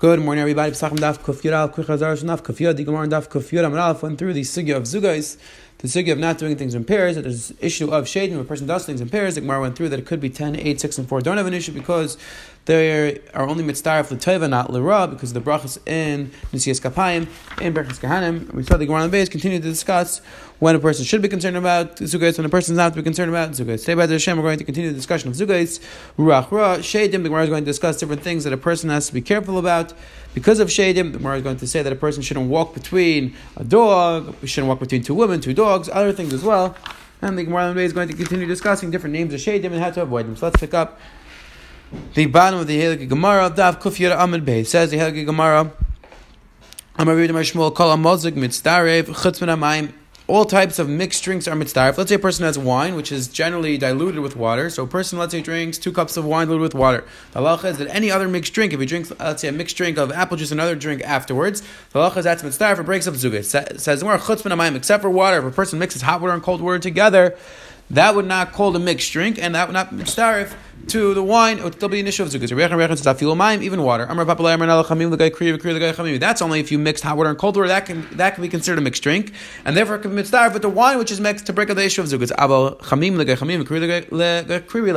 Good morning, everybody. Pesachim daf kufyud al kuchazar. The Gemara daf kufyud amalaf went through the sugya of zugais, the sugya of not doing things in pairs. That there's issue of shading when a person does things in pairs. The Gemara went through that it could be 10, 8, 6, and 4. Don't have an issue because they are only mitzvah for teva, not lera, because the brachas in Nisiyas Kapayim, in Berachas Kahanim. We saw the Gemara on the base continue to discuss when a person should be concerned about zugais, when a person is not to be concerned about zugais. Today, by the Hashem, we're going to continue the discussion of zugais. Ruach ra, shadim. The Gemara is going to discuss different things that a person has to be careful about. Because of shadim, the Gemara is going to say that a person shouldn't walk between a dog, shouldn't walk between two women, two dogs, other things as well. And the Gemara is going to continue discussing different names of shadim and how to avoid them. So let's pick up the bottom of the Halakha Gemara, Dav Kufyar Amid Bey. Says the Halakha Gemara, Amar Shmuel Kol Amozik Mitzdarev Chutz Min all types of mixed drinks are mitzdarif. Let's say a person has wine, which is generally diluted with water. So a person, let's say, drinks two cups of wine diluted with water. The halacha is that any other mixed drink, if he drinks, let's say, a mixed drink of apple juice, and another drink afterwards, the halacha is that's mitzdarif, it breaks up zugah. Says more chutzpah except for water. If a person mixes hot water and cold water together, that would not call a mixed drink, and that would not mitzdarif to the wine, it would still be issue of zukas. Even water. That's only if you mixed hot water and cold water. That can that can be considered a mixed drink, and therefore it can be with the wine which is mixed to break up the issue of zukas.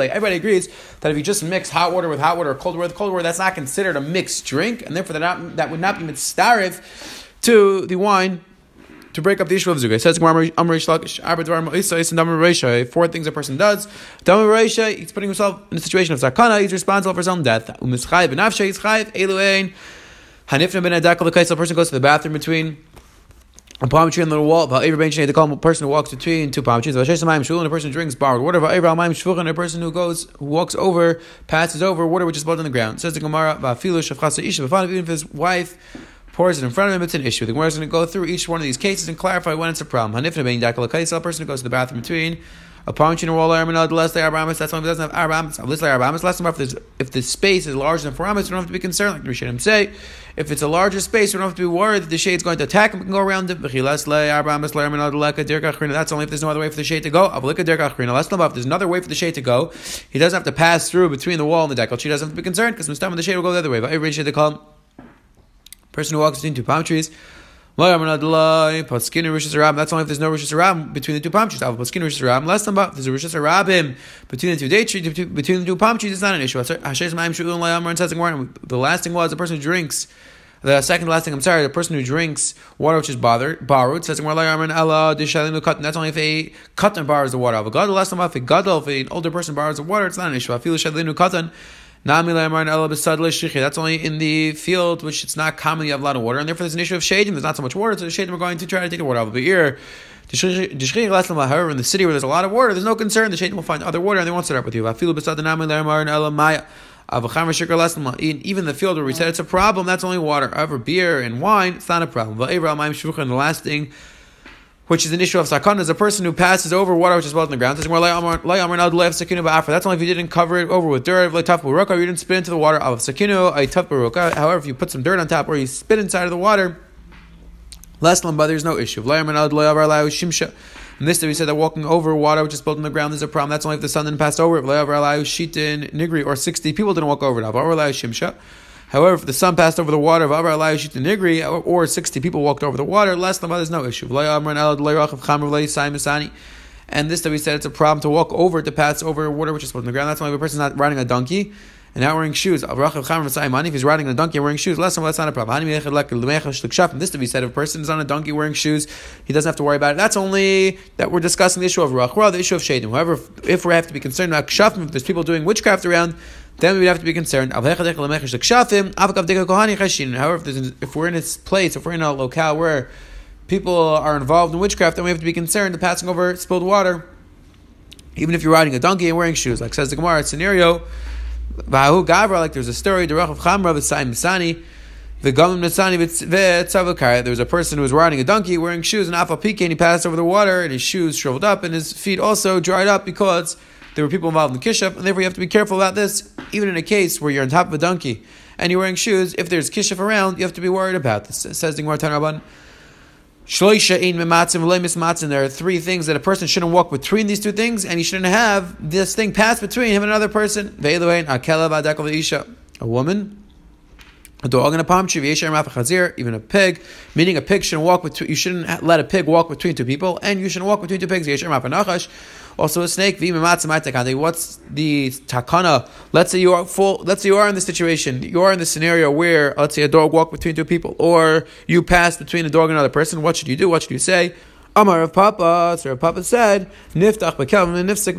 Everybody agrees that if you just mix hot water with hot water or cold water with cold water, that's not considered a mixed drink, and therefore that, not, that would not be mitzvah to the wine to break up the issue of zuga. It says four things a person does. He's putting himself in a situation of zakana. He's responsible for his own death. He's the person goes to the bathroom between a palm tree and the wall. They call him a person who walks between two palm trees. And a person who drinks borrowed water. And a person who goes, who walks over, passes over water which is blood on the ground. It says the Gemara, even if his wife pours it in front of him, it's an issue. The Gemara is going to go through each one of these cases and clarify when it's a problem. Hanifna being dakal a person who goes to the bathroom between a punch in a wall arm and less than aramis. That's why it doesn't have aramis. Less than aramis. Less if, if the space is larger than four aramis, we don't have to be concerned. Like the Rishonim say, if it's a larger space, we don't have to be worried that the shade is going to attack him. Can go around it. That's only if there's no other way for the shade to go. If there's another way for the shade to go, he doesn't have to pass through between the wall and the deck. She doesn't have to be concerned because when the shade will go the other way. But every shade to come. Person who walks two palm trees. That's only if there's no Rishis Harabim between the two palm trees. Less than there's a Rishis Harabim between the two date trees, between the two palm trees, it's not an issue. The last thing was the person who drinks. The second last thing, I'm sorry, the person who drinks water which is bothered, borrowed, says That's only if a katan borrows the water. If a gadol, if a gadol, if an older person borrows the water, it's not an issue. That's only in the field, which it's not common. You have a lot of water, and therefore there's an issue of shading. There's not so much water, so the shading we're going to try to take the water out of the ear. However, in the city where there's a lot of water, there's no concern. The shading will find other water, and they won't set up with you. Even the field where we said it's a problem, that's only water. However, beer and wine, it's not a problem. And the last thing which is an issue of sakana, is a person who passes over water which is well in the ground. That's only if you didn't cover it over with dirt, tough you didn't spit into the water of sakinu, However, if you put some dirt on top or you spit inside of the water, less lamba, there's no issue. And this, we said that walking over water which is built in the ground is a problem. That's only if the sun didn't pass over it. Nigri, or 60 people didn't walk over it. However, if the sun passed over the water of Avar Alayashit Nigri, or 60 people walked over the water, less than there's no issue. And this that we said it's a problem to walk over, to pass over water which is put on the ground. That's why if a person's not riding a donkey and not wearing shoes. If he's riding a donkey and wearing shoes, less than that's not a problem. And This to be said, if a person is on a donkey wearing shoes, he doesn't have to worry about it. That's only that we're discussing the issue of Rachra, the issue of Shadim. However, if we have to be concerned about Kshafim, if there's people doing witchcraft around, then we would have to be concerned. However, if, if we're in a place, if we're in a locale where people are involved in witchcraft, then we have to be concerned of passing over spilled water. Even if you're riding a donkey and wearing shoes, like says the Gemara scenario, like there's a story, the of Chamra Misani, the Galim Nisani There was a person who was riding a donkey wearing shoes, and Alpha Pike, and he passed over the water, and his shoes shriveled up, and his feet also dried up because there were people involved in the kishuf, and therefore you have to be careful about this. Even in a case where you're on top of a donkey and you're wearing shoes, if there's kishuf around, you have to be worried about this. It says the Gemara Tanraban. There are three things that a person shouldn't walk between these two things, and he shouldn't have this thing pass between him and another person. A woman a dog and a palm tree, even a pig, meaning a pig shouldn't walk between, you shouldn't let a pig walk between two people, and you shouldn't walk between two pigs. Also a snake, what's the takana? Let's say you are full, let's say you are in the situation, you are in the scenario where, let's say a dog walked between two people, or you pass between a dog and another person, what should you do? What should you say? Amar of Papa, so Papa said, Niftach bekel, v'nafsik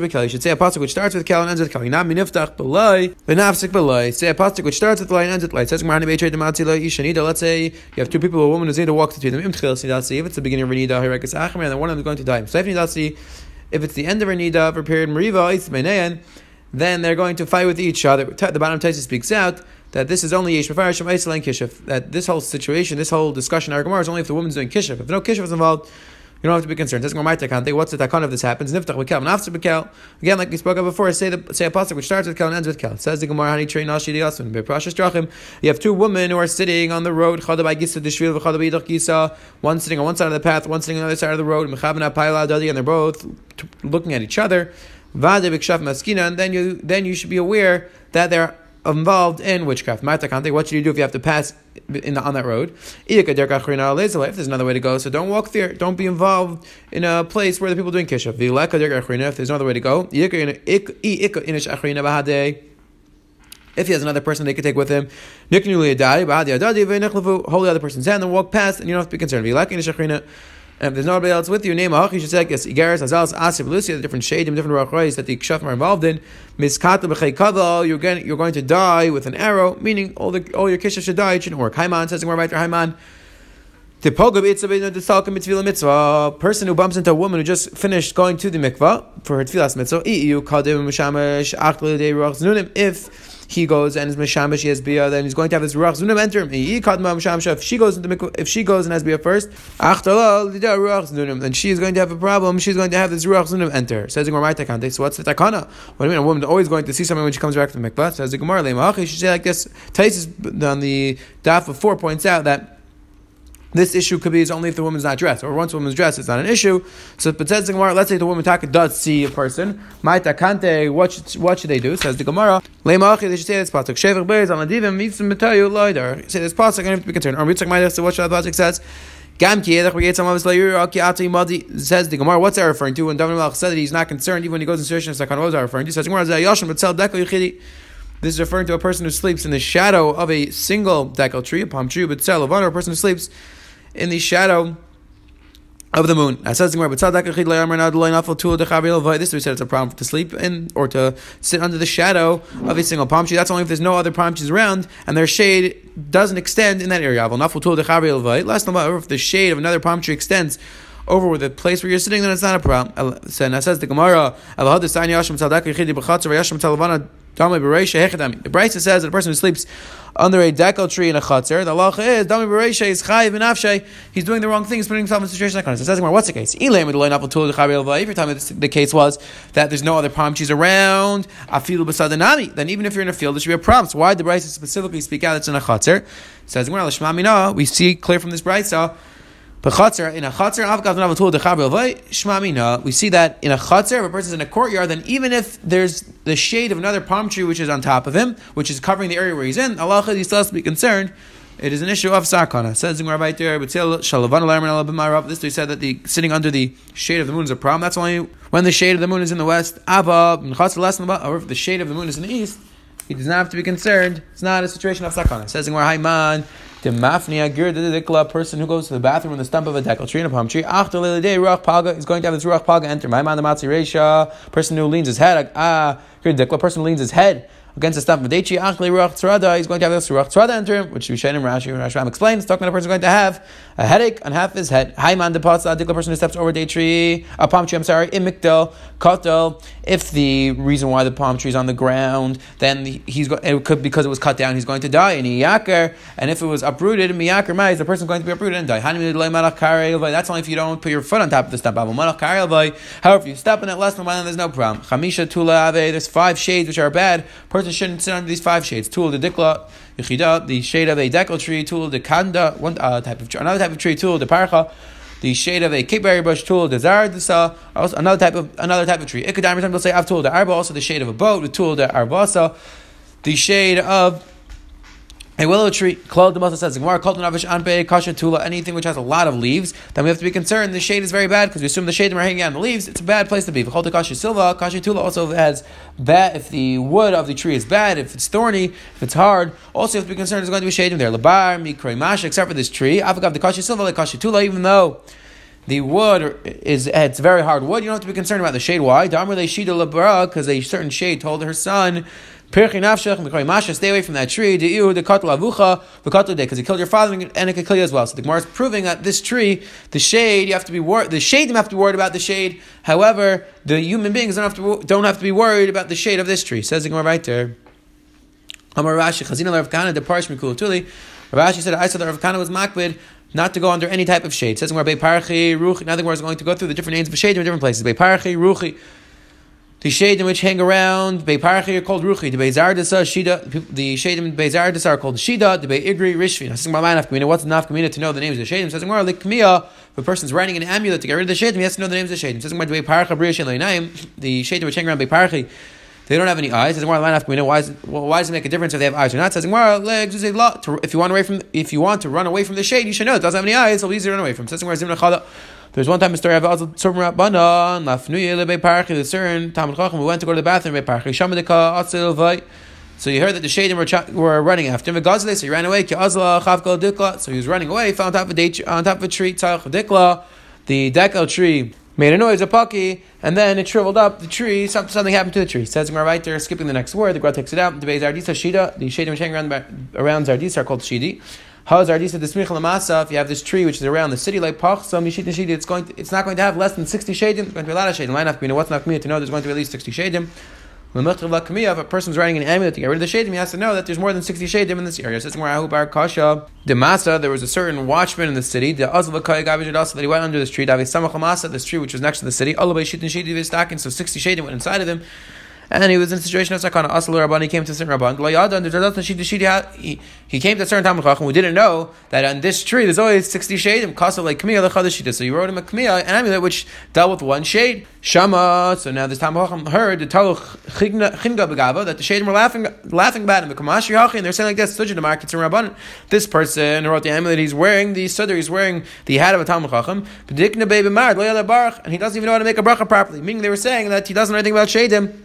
bekel. You should say a pasuk which starts with kel and ends with kel. Not niftach belay, v'nafsik belay. Say a pasuk which starts with lay and ends with. It says, Marani beitrei demati la ishanida. Let's say you have two people, a woman who's need to walk between them. Imtchil sinidasi. If it's the beginning of her nida, hirekas achmer, and then one of them is going to die. So if nidasi, if it's the end of her nida, her period, mariva, then they're going to fight with each other. The bottom Taisa speaks out that this is only Yesh Mefarshim and Kishif. That this whole situation, this whole discussion, our Gemara is only if the woman's doing Kishif. If no Kishif is involved, don't have to be concerned. What my taqan think. What's the takon if this happens? Niftach bekel and after bekel. Again, like we spoke of before, say the say a pasuk which starts with kel and ends with kel. says the Gemara, Hani train Nashi Diyasun. Beprashas Drachim. You have two women who are sitting on the road. Chada by Gisa Dishvil v'chada by Yidach Gisa. One sitting on one side of the path, one sitting on the other side of the road. Mechabna Paila Dadi, and they're both looking at each other. Vade b'kshaf maskina, and then you then you should be aware that they're involved in witchcraft. What should you do if you have to pass in the, on that road? If there's another way to go, so don't walk there. Don't be involved in a place where the people are doing kishav. If there's another way to go, if he has another person they could take with him, hold the other person's hand and walk past, and you don't have to be concerned. And if there's nobody else with you, name a say, yes, Igaris, Azaz, Asif, Lucia, the different shade, different rachayis that the Kshafim are involved in. Miskata b'chei you're going, you're going to die with an arrow, meaning all the all your kisha should die, it shouldn't work. Haiman says in Rabbi Haiman. Mitzvah, person who bumps into a woman who just finished going to the mikvah for her tefillas mitzvah, if he goes and is mishamish, he has bia, then he's going to have his ruach zunim enter him. If she goes into mikvah, if she goes and has bia first, then she is going to have a problem. She's going to have this ruach zunim enter. Says the Gemara, so what's the takana? What do you mean? A woman always going to see something when she comes back from mikvah. Says the Gemara, she should say like this. Tais on the daf of four points out that this issue could be is only if the woman's not dressed, or once a woman's dressed, it's not an issue. So, but says the Gemara, let's say the woman taka does see a person, Maita kante, what should, what should they do? Says the Gemara, Leimaachi, they should say this pasuk, Shever beis on adivim mitzvah metayu loider. Say this pasuk, I don't have to be concerned. Or mitzvah ma'ida, so what should the pasuk says? Says the Gemara, what's that referring to? When David Melch said that he's not concerned even when he goes in search of Sakhan, what was that referring to? Says the Gemara. This is referring to a person who sleeps in the shadow of a single decal tree, a palm tree, but tzel, a person who sleeps in the shadow of the moon. This we said it's a problem to sleep in or to sit under the shadow of a single palm tree. That's only if there's no other palm trees around and their shade doesn't extend in that area. Last time, if the shade of another palm tree extends over the place where you're sitting, then it's not a problem. Says the Gemara, the Brisa says that a person who sleeps under a decal tree in a chutzner, the law is Dami Bereisha is chayiv and He's doing the wrong thing. He's putting himself in a situation like this. It says, "What's the case?" If you're telling me the case was that there's no other palm trees around, afilu b'sadanami, then even if you're in a field, there should be a problem. So why did the Brisa specifically speak out? It's in a chutzner. Says, "We see clear from this Brisa." B'chatzer in a shmamina. We see that in a chatzer, if a person is in a courtyard, then even if there's the shade of another palm tree which is on top of him, which is covering the area where he's in, Allah he still has to be concerned. It is an issue of sakana. Says the right there, but this we said that the sitting under the shade of the moon is a problem. That's only when the shade of the moon is in the west. Or if the shade of the moon is in the east, he does not have to be concerned. It's not a situation of sakana. Says the Hayman. The mafnia gur the person who goes to the bathroom in the stump of a decal tree in a palm tree. After the day ruach paga is going to have his ruach paga enter. My man the matzi person who leans his head. Ah, person who leans his head against the stump of Dechi Achli Ruach Tzrada, he's going to have this Ruach Tzrada enter him, which Rishonim Rashi Rashbam explains, talking about a person going to have a headache on half his head. Haiman depots a person who steps over tree, a palm tree, I'm sorry, in Mikdal, Kotel. If the reason why the palm tree is on the ground, then he's go, it could because it was cut down, he's going to die. In Iyakar, and if it was uprooted, in Miyakar Mai, the person going to be uprooted and die. That's only if you don't put your foot on top of the stump. However, if you step in it less than one, there's no problem. There's five shades which are bad. Person shouldn't sit under these five shades. Tool the dikla, yichida, the shade of a decal tree. Tool the kanda, one uh, type of tree. Another type of tree. Tool the parcha, the shade of a capeberry bush. Tul the zardasa, also another type of another type of tree. Ikadam, will say I've told the arba. Also the shade of a boat. The tool the arbasa, the shade of a willow tree, Klal Demasa says, Gemara, Kaltanavish Anpe, Kasha Tula, anything which has a lot of leaves, then we have to be concerned the shade is very bad because we assume the shade are hanging on the leaves. It's a bad place to be. Called Kasha Silva, Kasha Tula also has bad, if the wood of the tree is bad, if it's thorny, if it's hard, also you have to be concerned there's going to be shade in there. Labar, Mikray Masha, except for this tree, Avagav the Kasha Silva, like Kasha Tula, even though the wood is it's very hard wood. You don't have to be concerned about the shade. Why? Dharma Shida Labra, Because a certain shade told her son Masha, stay away from that tree. Because he killed your father and it could kill you as well. So the Gemara is proving that this tree, the shade, you have to be worried. The shade, you have to be worried about the shade. However, the human beings don't have to don't have to be worried about the shade of this tree. Says the Gemara right there. Amar Rashi, Chazina Rav Kana from Kulatuli. Rashi said, I saw that Rav was makbid not to go under any type of shade. Says Gemara Parchi Ruchi. Now the Gemara is going to go through the different names of shade in different places. Parchi Ruchi the shadim which hang around Beiparchi are called Ruchi, the Beizardasa Shida, the shadim Beizardasa are called Shida, the Beigri Rishvi. Now, my nafkamina, what's nafkamina to know the names of the shadim? Says more like Kmiya, if a person's writing an amulet to get rid of the shadim, he has to know the names of the shadim. Says more Beiparcha Brishin Leinaim, the shadim which hang around Beiparchi. They don't have any eyes. Says Why is well, why does it make a difference if they have eyes or not? Says legs is a lot. If you want away from, if you want to run away from the shade, you should know it doesn't have any eyes. So easy to run away from. Says Zimna there's one time a story of Tzurm Rabbanan, Lafnuye Lebe Parchi, the certain Talmud Chacham, we went to go to the bathroom, Be Parchi, Shamadika, Atzil Vai. So you heard that the shadim were, ch- were running after him. so he ran away. So he was running away. He found on top of a, on top of a tree. The dekel tree made a noise, a pucky, and then it shriveled up. The tree, something happened to the tree. Says right there, skipping the next word. The Gra takes it out. The Zardisa Shida, the shadim which hang around, around Zardisa are called Shidi. Hazardisa the lamasa. If you have this tree which is around the city like Pachsa Mishit Nishidi, it's going to, it's not going to have less than sixty shadim. It's going to be a lot of shadim. Line afkamina. What's not to know there's going to be at least sixty shadim. If a person's writing an amulet to get rid of the shadim, he has to know that there's more than 60 shadim in this area. So Says Bar Kasha, the Masa, there was a certain watchman in the city, the that he went under this tree, this tree which was next to the city, so 60 shadim went inside of him and he was in a situation of sakana. Asal Rabban, he came to a certain Rabban. He, came to a certain Talmud Chacham who didn't know that on this tree there's always 60 shadim. Kasa like Kmiya lechadashita. So he wrote him a Kmiya, an amulet which dealt with one shade. Shama. So now this Talmud Chacham heard the Taluch Chinga Begava that the shadim were laughing laughing about him. And they're saying like this, Sujid Mark, it's a Rabban. This person wrote the amulet, he's wearing the Sudder, he's wearing the hat of a Talmud Chacham. And he doesn't even know how to make a bracha properly. Meaning they were saying that he doesn't know anything about shadim.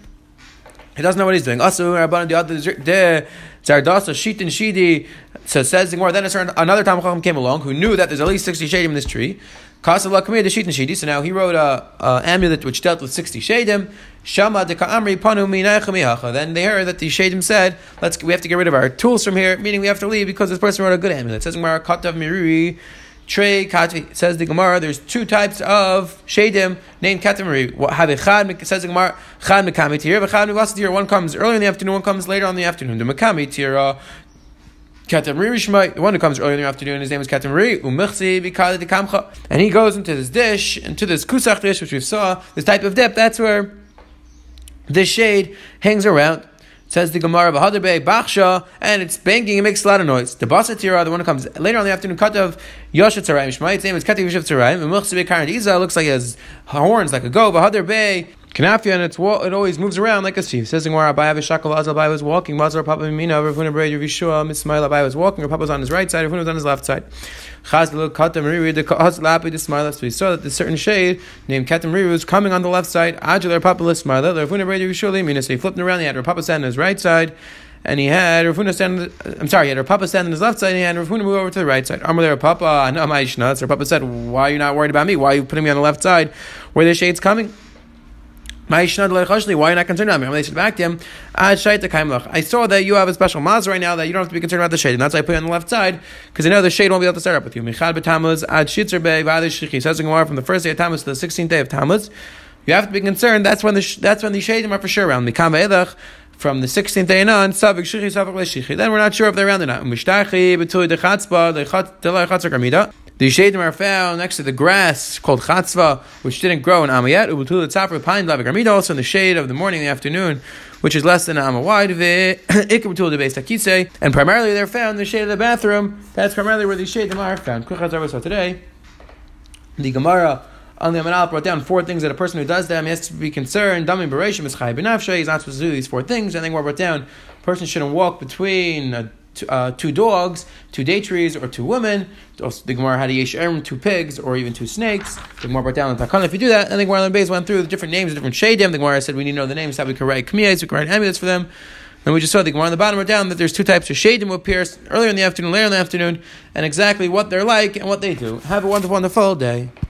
He doesn't know what he's doing. Also, Rabban the other Zardasa Shitin Shidi. So says the Then another Tam Chacham came along who knew that there's at least sixty shadim in this tree. Kasala Kamir the Shitin Shidi. So now he wrote a, a amulet which dealt with sixty shadim. Shama de Ka'amri Panu. Then they heard that the shadim said, "Let's we have to get rid of our tools from here," meaning we have to leave because this person wrote a good amulet. Says Gemara Katav Mirui. Trey Katvi says the Gemara. There's two types of shadim named Katamari. Have says the Gemara chad mekami tira, chad mevasir. One comes early in the afternoon, one comes later on the afternoon. The mekami tira. Katamri Rishmai, the one who comes early in the afternoon, his name is Katamri, Umichsi Bikali Kamcha. And he goes into this dish, into this kusach dish, which we saw, this type of dip, that's where this shade hangs around. Says the Gemara Bahadur Bey Bachsha, and it's banging, it makes a lot of noise. The Basatira, the one who comes later on the afternoon, Yoshet Tzarayim Shmai, its name is Kati Yoshet Tzarayim, and Karan Iza looks like he has horns like a goat. Bahadur Bey Kanafia, and it's it always moves around like a sheep. Says Gemara, Abai Avishakal Azal Abai was walking, Mazar Papa Mina, Ravuna Bray, Ravishua, Mismail Abai was walking, Papa was on his right side, Ravuna was on his left side. Chaz look Katam Riri, the Chaz Lapi, the Smile, so we saw that the certain shade named Katam Riri was coming on the left side, Ajular Papa, Smile, Ravuna Bray, Ravishua, Mina, so he flipped around, he had Papa stand on his right side, and he had Rafuna stand. I'm sorry, he had Papa stand on his left side, and he had Rafuna move over to the right side. Amalei Papa, no, Ma'ishna. So Papa said, "Why are you not worried about me? Why are you putting me on the left side, where the shade's coming?" Why are you not concerned about me? They said back to him, I saw that you have a special maz right now that you don't have to be concerned about the shade. And that's why I put it on the left side, because I know the shade won't be able to start up with you. Ad from the first day of Tammuz to the 16th day of Tammuz. You have to be concerned. That's when the that's when the shadim are for sure around. Mikam from the 16th day on, shichi savik. Then we're not sure if they're around or not. The shadim are found next to the grass called chatzva, which didn't grow in Amma yet. Ubutul tzafra pine also in the shade of the morning and the afternoon, which is less than an Amma wide. Ikabutul de takise, and primarily they're found in the shade of the bathroom. That's primarily where the shadim are found. So today, the Gemara on the Amanal brought down four things that a person who does them has to be concerned. Dami Bereshim is Chai Benafshe. He's not supposed to do these four things. And then we brought down a person shouldn't walk between a two, uh, two dogs, two date trees, or two women. The Gemara had a yesh two pigs, or even two snakes. The Gemara brought down the Takana. If you do that, and the Gemara on base went through the different names, the different shadim. The Gemara said we need to know the names, so we can write kamiyas, we can write amulets for them. And we just saw the Gemara on the bottom wrote down that there's two types of shadim who appear earlier in the afternoon, later in the afternoon, and exactly what they're like and what they do. Have a wonderful, wonderful day.